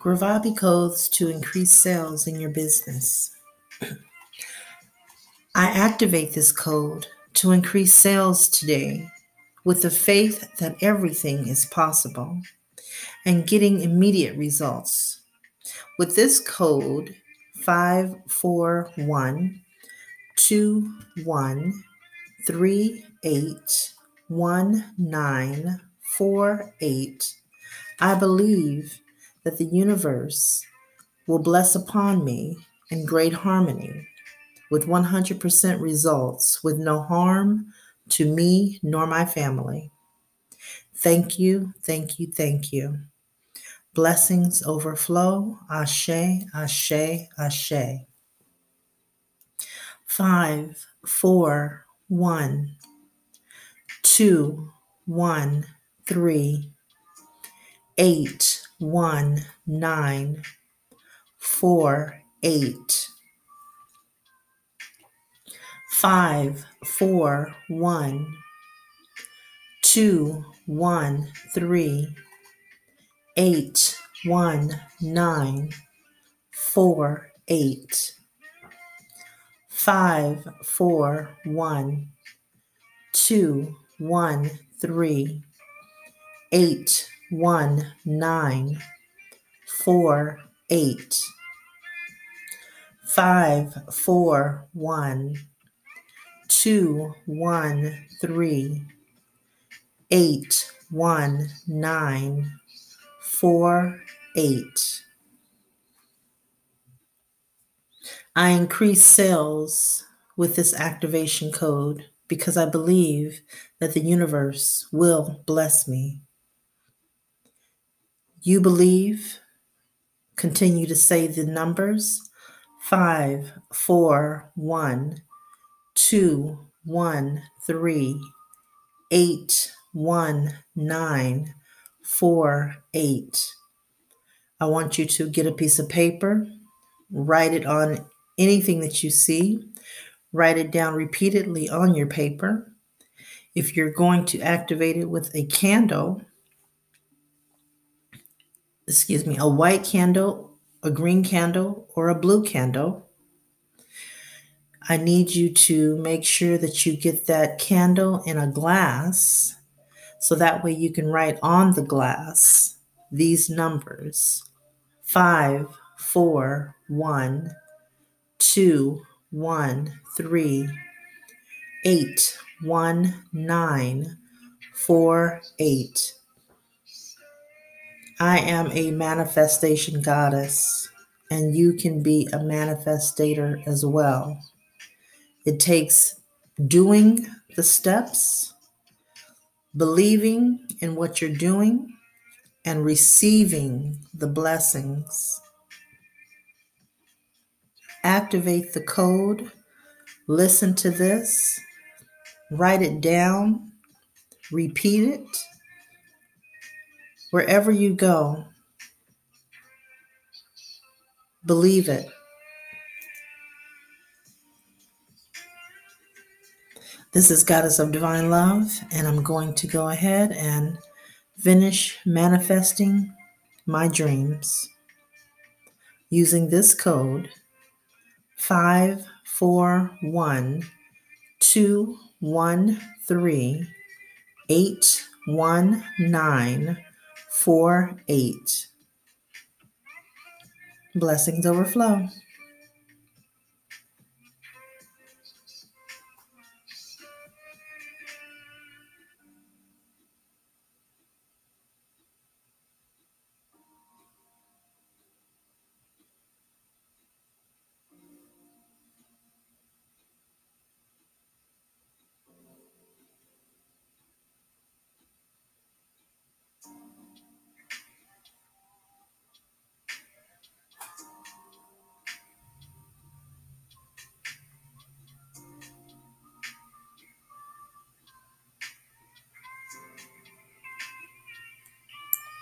Grabovoi codes to increase sales in your business. I activate this code to increase sales today with the faith that everything is possible and getting immediate results. With this code, 541 1948, I believe that the universe will bless upon me in great harmony with 100% results with no harm to me nor my family. Thank you, thank you, thank you. Blessings overflow. Ashe, ashe, ashe. Five, four, one, two, one, three, eight, one, nine, four, eight five, four, one, two, one, three, eight, one, nine, four, eight, five, four, one, two, one, three, eight, one, nine, four, eight, five, four, one two one three eight one nine four eight. I increase sales with this activation code because I believe that the universe will bless me. You believe? Continue to say the numbers five, four, one two one three eight one nine four eight. I want you to get a piece of paper, write it on anything that you see, write it down repeatedly on your paper. If you're going to activate it with a candle, excuse me, a white candle, a green candle, or a blue candle, I need you to make sure that you get that candle in a glass so that way you can write on the glass these numbers five, four, one, two, one, three, eight, one, nine, four, eight. I am a manifestation goddess, and you can be a manifestator as well. It takes doing the steps, believing in what you're doing, and receiving the blessings. Activate the code, listen to this, write it down, repeat it. Wherever you go, believe it. This is Goddess of Divine Love, and I'm going to go ahead and finish manifesting my dreams using this code 541 213 81948. Blessings overflow.